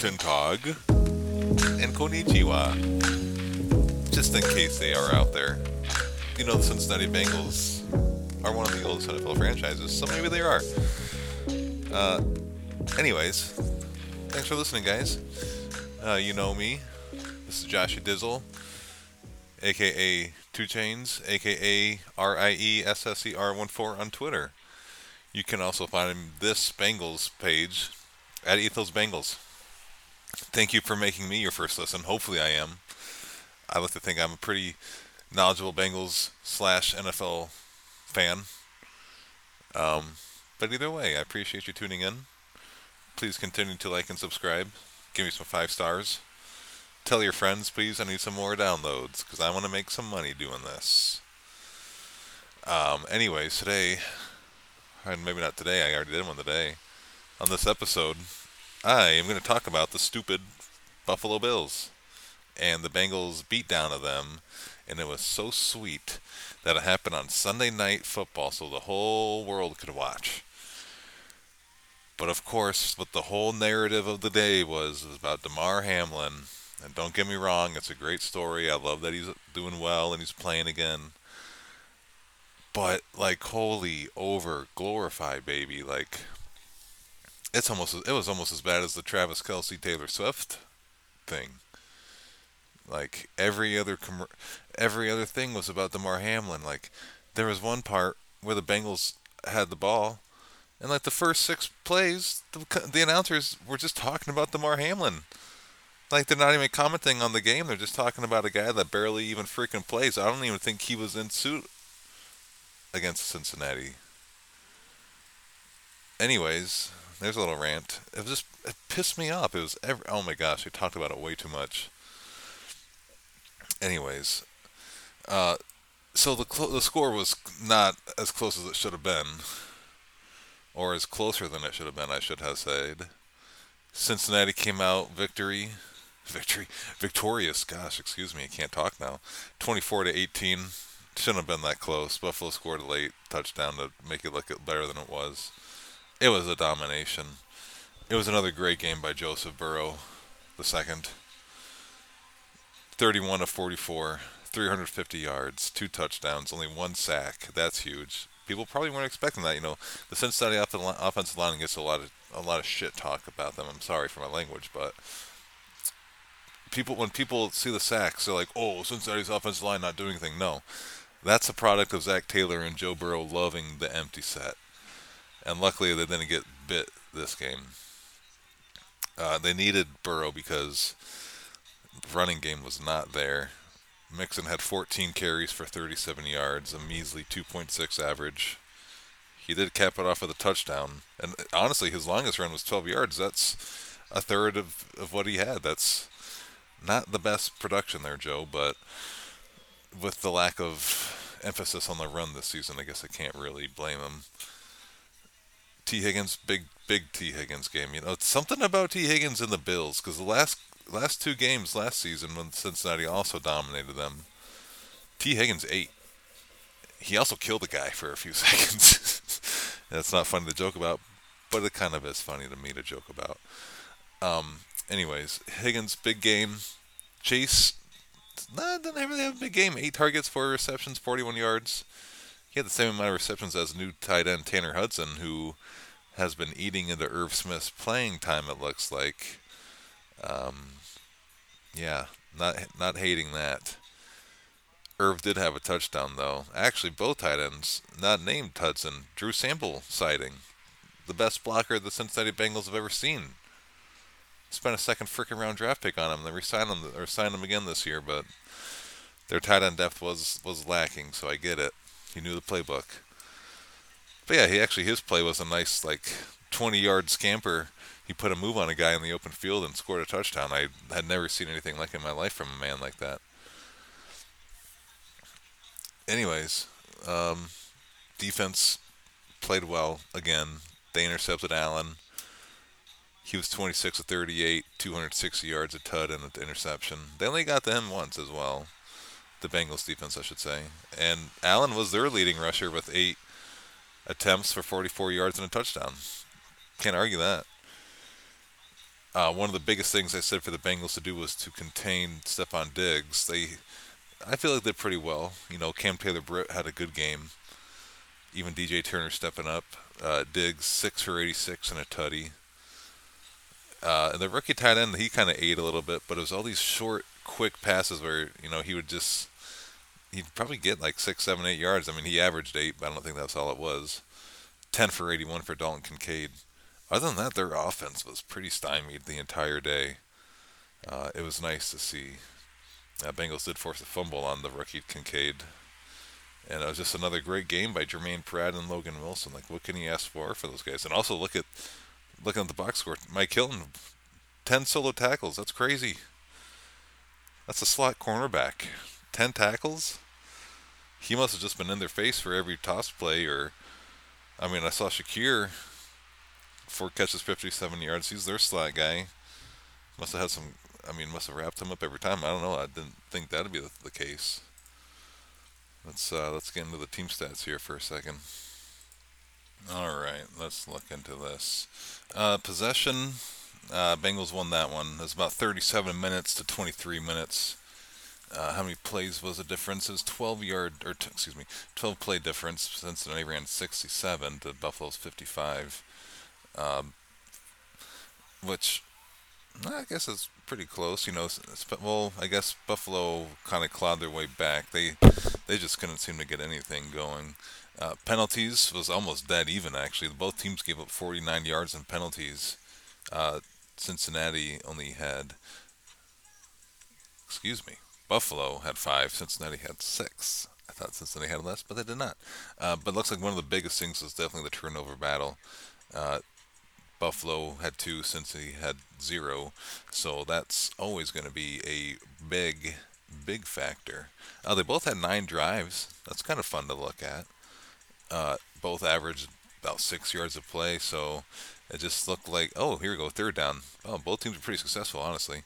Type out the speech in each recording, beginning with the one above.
Guten Tag. And Konnichiwa. Just in case they are out there. You know, the Cincinnati Bengals are one of the oldest NFL franchises, so maybe they are. Uh, anyways, thanks for listening, guys. Uh, you know me. This is Joshua Dizzle, aka Two Chains, aka R I E S S E R 1 4 on Twitter. You can also find this Bengals page at Ethos Bengals. Thank you for making me your first listen. Hopefully, I am. I like to think I'm a pretty knowledgeable Bengals slash NFL fan. Um, but either way, I appreciate you tuning in. Please continue to like and subscribe. Give me some five stars. Tell your friends, please. I need some more downloads because I want to make some money doing this. Um, anyways, today, and maybe not today, I already did one today. On this episode, I am going to talk about the stupid Buffalo Bills and the Bengals beatdown of them. And it was so sweet that it happened on Sunday night football so the whole world could watch. But of course, what the whole narrative of the day was was about Damar Hamlin. And don't get me wrong, it's a great story. I love that he's doing well and he's playing again. But like holy over glorify baby, like it's almost it was almost as bad as the Travis Kelce Taylor Swift thing. Like every other com- every other thing was about Damar Hamlin. Like there was one part where the Bengals had the ball, and like the first six plays, the, the announcers were just talking about Damar Hamlin. Like they're not even commenting on the game; they're just talking about a guy that barely even freaking plays. I don't even think he was in suit against Cincinnati. Anyways, there's a little rant. It just it pissed me off. It was every, oh my gosh, we talked about it way too much. Anyways, uh, so the cl- the score was not as close as it should have been, or as closer than it should have been. I should have said. Cincinnati came out victory, victory, victorious. Gosh, excuse me, I can't talk now. 24 to 18. Shouldn't have been that close. Buffalo scored a late touchdown to make it look better than it was. It was a domination. It was another great game by Joseph Burrow, the second. 31 of 44, 350 yards, two touchdowns, only one sack. That's huge. People probably weren't expecting that. You know, the Cincinnati offensive line gets a lot of a lot of shit talk about them. I'm sorry for my language, but people when people see the sacks, they're like, "Oh, Cincinnati's offensive line not doing anything." No, that's a product of Zac Taylor and Joe Burrow loving the empty set, and luckily they didn't get bit this game. Uh, they needed Burrow because running game was not there. Mixon had 14 carries for 37 yards, a measly 2.6 average. He did cap it off with a touchdown, and honestly, his longest run was 12 yards. That's a third of, of what he had. That's not the best production there, Joe, but with the lack of emphasis on the run this season, I guess I can't really blame him. Tee Higgins, big big Tee Higgins game. You know, it's something about Tee Higgins and the Bills because the last last two games last season when Cincinnati also dominated them, Tee Higgins ate. He also killed a guy for a few seconds. That's not funny to joke about, but it kind of is funny to me to joke about. Um, anyways, Higgins big game. Chase nah, didn't really have a big game. Eight targets, four receptions, 41 yards. He had the same amount of receptions as new tight end Tanner Hudson, who has been eating into Irv Smith's playing time. It looks like. Um, yeah, not not hating that. Irv did have a touchdown though. Actually, both tight ends, not named Hudson. Drew Sample sighting, the best blocker the Cincinnati Bengals have ever seen. Spent a second freaking round draft pick on him. They re-signed him or signed him again this year, but their tight end depth was was lacking. So I get it. He knew the playbook. But yeah, he actually his play was a nice like 20 yard scamper he put a move on a guy in the open field and scored a touchdown. I had never seen anything like in my life from a man like that. Anyways, um, defense played well again. They intercepted Allen. He was 26 of 38, 260 yards, a tud, and an interception. They only got to him once as well. The Bengals defense, I should say. And Allen was their leading rusher with eight attempts for 44 yards and a touchdown. Can't argue that. Uh, one of the biggest things I said for the Bengals to do was to contain Stefon Diggs. They, I feel like they did pretty well. You know, Cam Taylor Britt had a good game. Even DJ Turner stepping up. Uh, Diggs six for 86 and a tutty. Uh, and the rookie tight end, he kind of ate a little bit, but it was all these short, quick passes where you know he would just he'd probably get like six, seven, eight yards. I mean, he averaged eight, but I don't think that's all it was. Ten for 81 for Dalton Kincaid. Other than that, their offense was pretty stymied the entire day. Uh, it was nice to see. Uh, Bengals did force a fumble on the rookie Kincaid. And it was just another great game by Jermaine Pratt and Logan Wilson. Like, what can you ask for for those guys? And also look at looking at the box score. Mike Hilton, ten solo tackles. That's crazy. That's a slot cornerback. Ten tackles. He must have just been in their face for every toss play. Or, I mean, I saw Shakir, four catches, fifty-seven yards. He's their slot guy. Must have had some. I mean, must have wrapped him up every time. I don't know. I didn't think that'd be the, the case. Let's uh, let's get into the team stats here for a second. All right, let's look into this. Uh, possession, uh, Bengals won that one. It was about 37 minutes to 23 minutes. Uh, how many plays was the difference? It was 12 yard, or t- excuse me, 12 play difference. Cincinnati ran 67 to Buffalo's 55, um, which I guess is pretty close. You know, well, I guess Buffalo kind of clawed their way back. They they just couldn't seem to get anything going. Uh, penalties was almost dead even actually. Both teams gave up 49 yards in penalties. Uh, Cincinnati only had, excuse me, Buffalo had five. Cincinnati had six. I thought Cincinnati had less, but they did not. Uh, but looks like one of the biggest things was definitely the turnover battle. Uh, Buffalo had two, Cincinnati had zero. So that's always going to be a big, big factor. Uh, they both had nine drives. That's kind of fun to look at. Uh, both averaged about six yards of play, so it just looked like, oh, here we go, third down. Oh, both teams were pretty successful, honestly.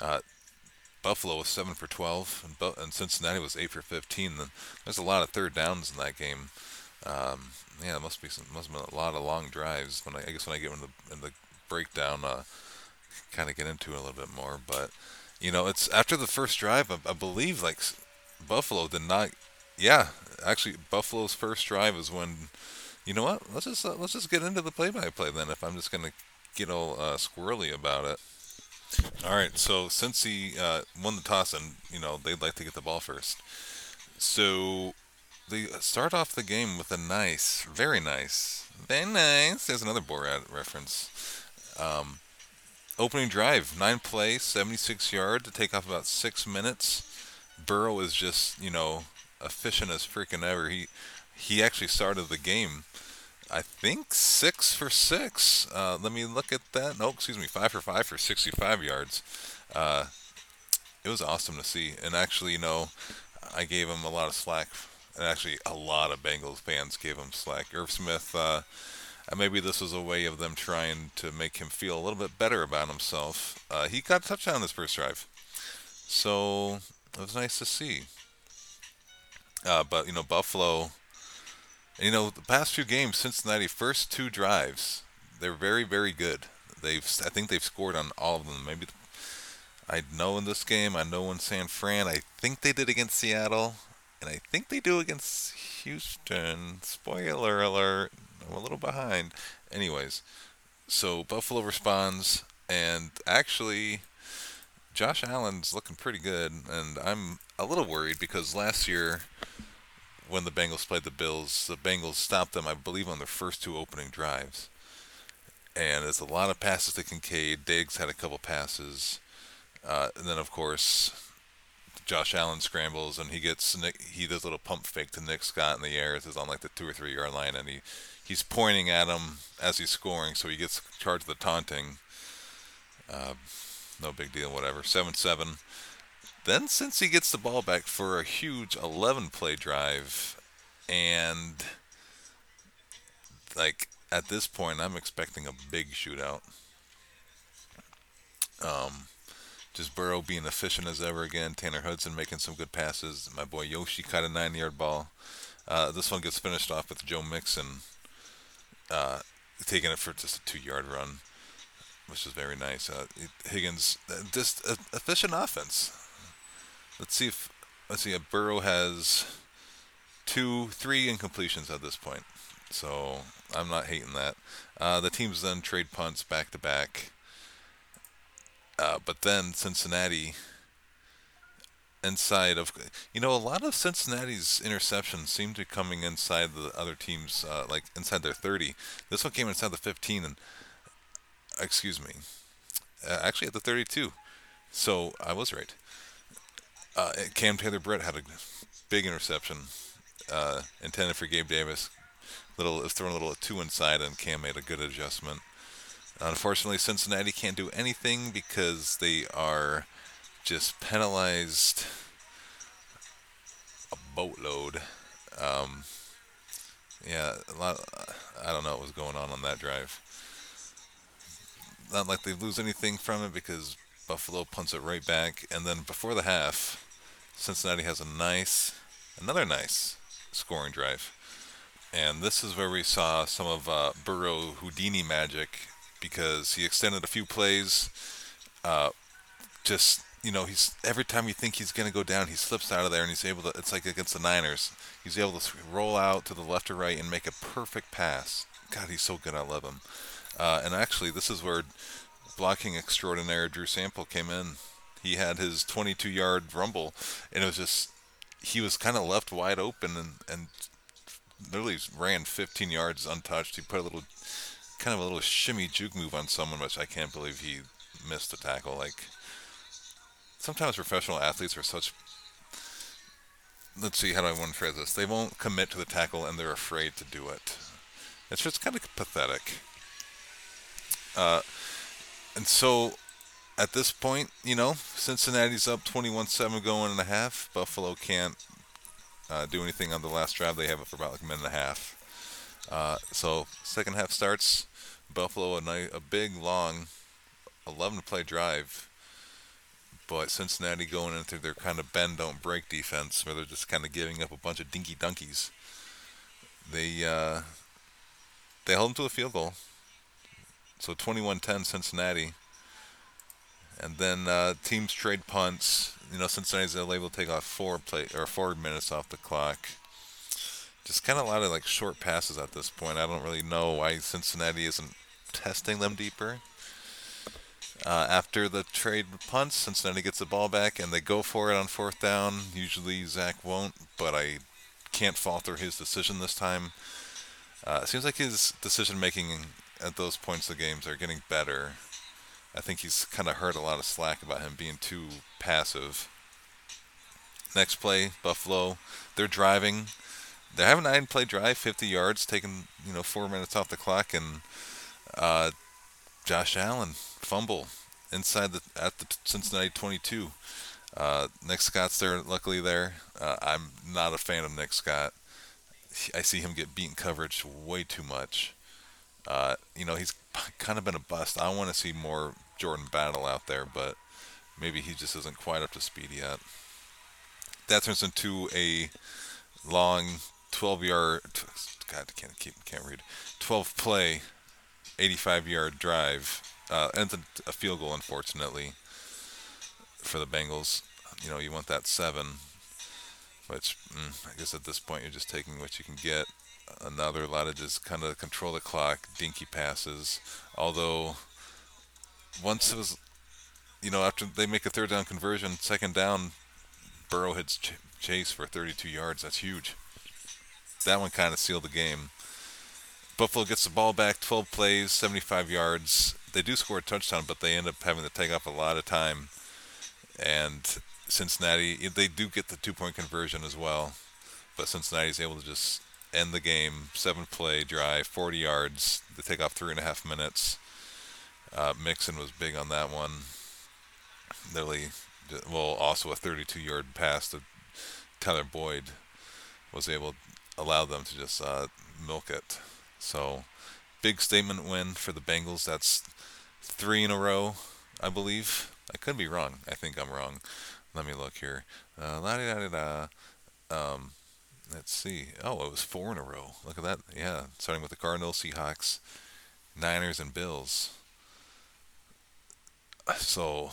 Uh, Buffalo was seven for 12, and, Bu- and Cincinnati was eight for 15. Then There's a lot of third downs in that game. Um, yeah, must be some, must have been a lot of long drives. When I, I guess when I get in the in the breakdown, uh, kind of get into it a little bit more. But you know, it's after the first drive, I, I believe like Buffalo did not. Yeah, actually, Buffalo's first drive is when. You know what? Let's just uh, let's just get into the play-by-play then. If I'm just gonna get all uh, squirrely about it. All right. So Cincy uh, won the toss, and you know they'd like to get the ball first, so they start off the game with a nice, very nice, very nice. There's another Borat reference. Um, opening drive, nine plays, 76 yard to take off about six minutes. Burrow is just, you know, efficient as freaking ever. He he actually started the game. I think six for six. Uh, let me look at that. No, excuse me, five for five for 65 yards. Uh, it was awesome to see. And actually, you know, I gave him a lot of slack. And actually, a lot of Bengals fans gave him slack. Irv Smith, uh, maybe this was a way of them trying to make him feel a little bit better about himself. Uh, he got a touchdown this first drive. So it was nice to see. Uh, but, you know, Buffalo you know, the past two games, Cincinnati first two drives, they're very, very good. They've, I think they've scored on all of them. Maybe I know in this game, I know in San Fran. I think they did against Seattle, and I think they do against Houston. Spoiler alert! I'm a little behind. Anyways, so Buffalo responds, and actually, Josh Allen's looking pretty good, and I'm a little worried because last year when the Bengals played the Bills, the Bengals stopped them, I believe, on their first two opening drives. And it's a lot of passes to Kincaid. Diggs had a couple passes. Uh, and then, of course, Josh Allen scrambles and he gets Nick, he does a little pump fake to Nick Scott in the air. It's on like the two or three yard line, and he he's pointing at him as he's scoring, so he gets charged with the taunting. Uh, no big deal, whatever. Seven seven. Then, Cincy gets the ball back for a huge 11 play drive, and like at this point, I'm expecting a big shootout. Um, just Burrow being efficient as ever again. Tanner Hudson making some good passes. My boy Yoshi caught a nine yard ball. Uh, this one gets finished off with Joe Mixon uh, taking it for just a two-yard run, which is very nice. Uh, Higgins, uh, just efficient offense. Let's see if let's see. If Burrow has two, three incompletions at this point, so I'm not hating that. Uh, the teams then trade punts back to back. Uh, but then Cincinnati inside of you know a lot of Cincinnati's interceptions seem to be coming inside the other teams uh, like inside their 30 this one came inside the 15 and excuse me uh, actually at the 32 so I was right uh, Cam Taylor Britt had a big interception uh, intended for Gabe Davis little thrown a little two inside and Cam made a good adjustment unfortunately Cincinnati can't do anything because they are just penalized a boatload. Um, yeah, a lot. I don't know what was going on on that drive. Not like they lose anything from it because Buffalo punts it right back, and then before the half, Cincinnati has a nice, another nice scoring drive. And this is where we saw some of uh, Burrow Houdini magic because he extended a few plays, uh, just you know, he's every time you think he's going to go down, he slips out of there and he's able to. It's like against the Niners. He's able to roll out to the left or right and make a perfect pass. God, he's so good. I love him. Uh, and actually, this is where blocking extraordinaire Drew Sample came in. He had his 22-yard rumble, and it was just he was kind of left wide open and and literally ran 15 yards untouched. He put a little kind of a little shimmy juke move on someone, which I can't believe he missed the tackle. Like sometimes professional athletes are such let's see how do I want to phrase this they won't commit to the tackle and they're afraid to do it it's just kind of pathetic uh, and so at this point you know Cincinnati's up 21-7 going and a half. Buffalo can't uh, do anything on the last drive. They have it for about like a minute and a half. Uh, so second half starts. Buffalo a, night, a big long 11 play drive. But Cincinnati going into their kind of bend don't break defense, where they're just kind of giving up a bunch of dinky dunkies. They uh, they held them to a field goal. So 21-10 Cincinnati. And then uh, teams trade punts. You know, Cincinnati's able to take off four play or four minutes off the clock. Just kind of a lot of like short passes at this point. I don't really know why Cincinnati isn't testing them deeper. Uh, after the trade punts, Cincinnati gets the ball back and they go for it on fourth down. Usually Zac won't, but I can't falter his decision this time. Uh, it seems like his decision making at those points of the games are getting better. I think he's kind of heard a lot of slack about him being too passive. Next play, Buffalo. They're driving. They're having nine play drive, 50 yards, taking you know four minutes off the clock, and uh, Josh Allen fumble inside the at the Cincinnati 22. Uh, Nick Scott's there, luckily there. Uh, I'm not a fan of Nick Scott. I see him get beaten coverage way too much. Uh, you know, he's kind of been a bust. I want to see more Jordan Battle out there, but maybe he just isn't quite up to speed yet. That turns into a long 12 yard. God, I can't keep can't read. 12 play 85 yard drive. Uh, ends a field goal, unfortunately, for the Bengals. You know, you want that seven, which mm, I guess at this point you're just taking what you can get. Another lot of just kind of control the clock, dinky passes. Although, once it was, you know, after they make a third down conversion, second down, Burrow hits Ch- Chase for 32 yards. That's huge. That one kind of sealed the game. Buffalo gets the ball back, 12 plays, 75 yards. They do score a touchdown, but they end up having to take off a lot of time. And Cincinnati, they do get the two point conversion as well. But Cincinnati's able to just end the game, seven play drive, 40 yards. They take off three and a half minutes. Uh, Mixon was big on that one. Literally, well, also a 32 yard pass to Tyler Boyd was able to allow them to just uh, milk it. So, big statement win for the Bengals. That's three in a row, I believe. I could be wrong. I think I'm wrong. Let me look here. Uh, la da da da. Um, let's see. Oh, it was four in a row. Look at that. Yeah, starting with the Cardinals, Seahawks, Niners, and Bills. So,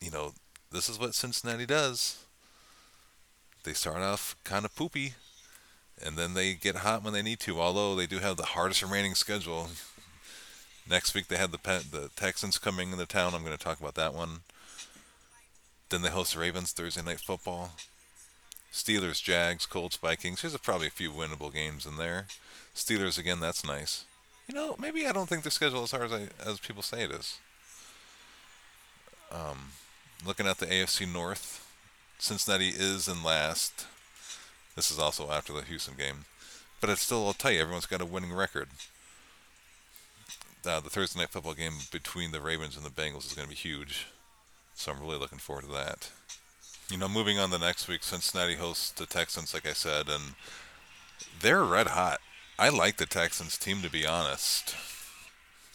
you know, this is what Cincinnati does. They start off kind of poopy, and then they get hot when they need to. Although they do have the hardest remaining schedule. Next week they have the the Texans coming into town. I'm going to talk about that one. Then they host the Ravens Thursday night football. Steelers, Jags, Colts, Vikings. There's probably a few winnable games in there. Steelers again, that's nice. You know, maybe I don't think their schedule as hard as I, as people say it is. Um, looking at the AFC North, Cincinnati is in last. This is also after the Houston game, but it's still I'll tell you Everyone's got a winning record. Uh, the Thursday night football game between the Ravens and the Bengals is going to be huge, so I'm really looking forward to that. You know, moving on the next week, Cincinnati hosts the Texans, like I said, and they're red hot. I like the Texans team, to be honest.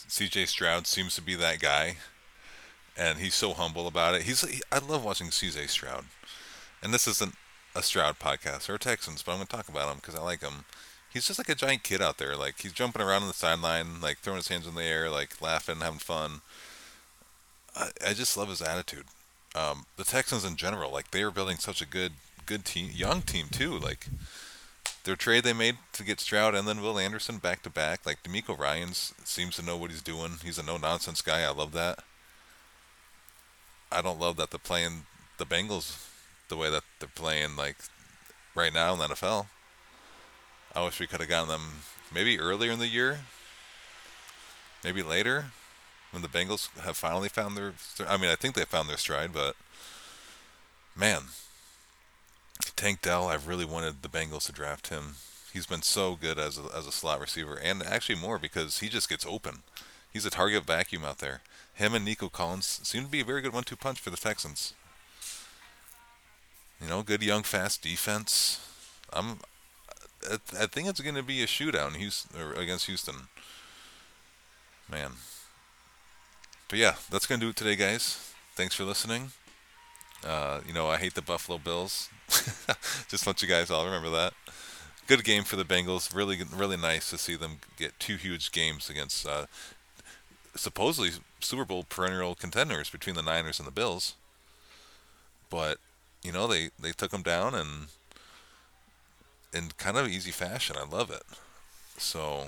C.J. Stroud seems to be that guy, and he's so humble about it. He's he, I love watching C.J. Stroud, and this isn't a Stroud podcast or Texans, but I'm going to talk about him because I like him. He's just like a giant kid out there. Like he's jumping around on the sideline, like throwing his hands in the air, like laughing, having fun. I, I just love his attitude um, the Texans in general, like they are building such a good good team, young team too. Like their trade they made to get Stroud and then Will Anderson back to back. Like DeMeco Ryans seems to know what he's doing. He's a no nonsense guy. I love that. I don't love that they're playing the Bengals the way that they're playing like right now in the NFL. I wish we could have gotten them maybe earlier in the year, maybe later the Bengals have finally found their. I mean, I think they found their stride, but man, Tank Dell, I've really wanted the Bengals to draft him. He's been so good as a, as a slot receiver, and actually more because he just gets open. He's a target vacuum out there. Him and Nico Collins seem to be a very good one-two punch for the Texans. You know, good young, fast defense. I'm. I think it's going to be a shootout in Houston, against Houston. Man, but yeah, that's gonna do it today, guys. Thanks for listening. Uh, you know, I hate the Buffalo Bills. Just want you guys all remember that. Good game for the Bengals. Really, really nice to see them get two huge games against uh, supposedly Super Bowl perennial contenders between the Niners and the Bills. But you know, they they took them down and in kind of easy fashion. I love it. So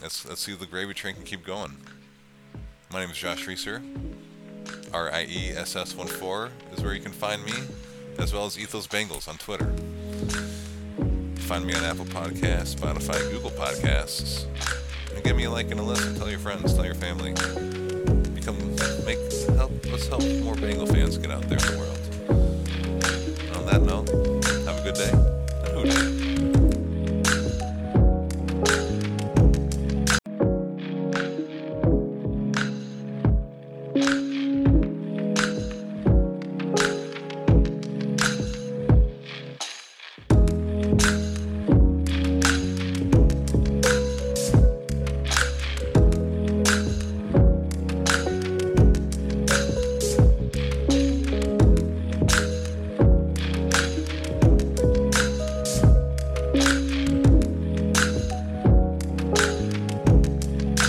let's let's see if the gravy train can keep going. My name is Josh Riesser. R I E S S 1 4 is where you can find me, as well as Ethos Bengals on Twitter. Find me on Apple Podcasts, Spotify, Google Podcasts. And give me a like and a listen. Tell your friends, tell your family. Become, make, help, let's help more Bengal fans get out there in the world. And on that note, have a good day.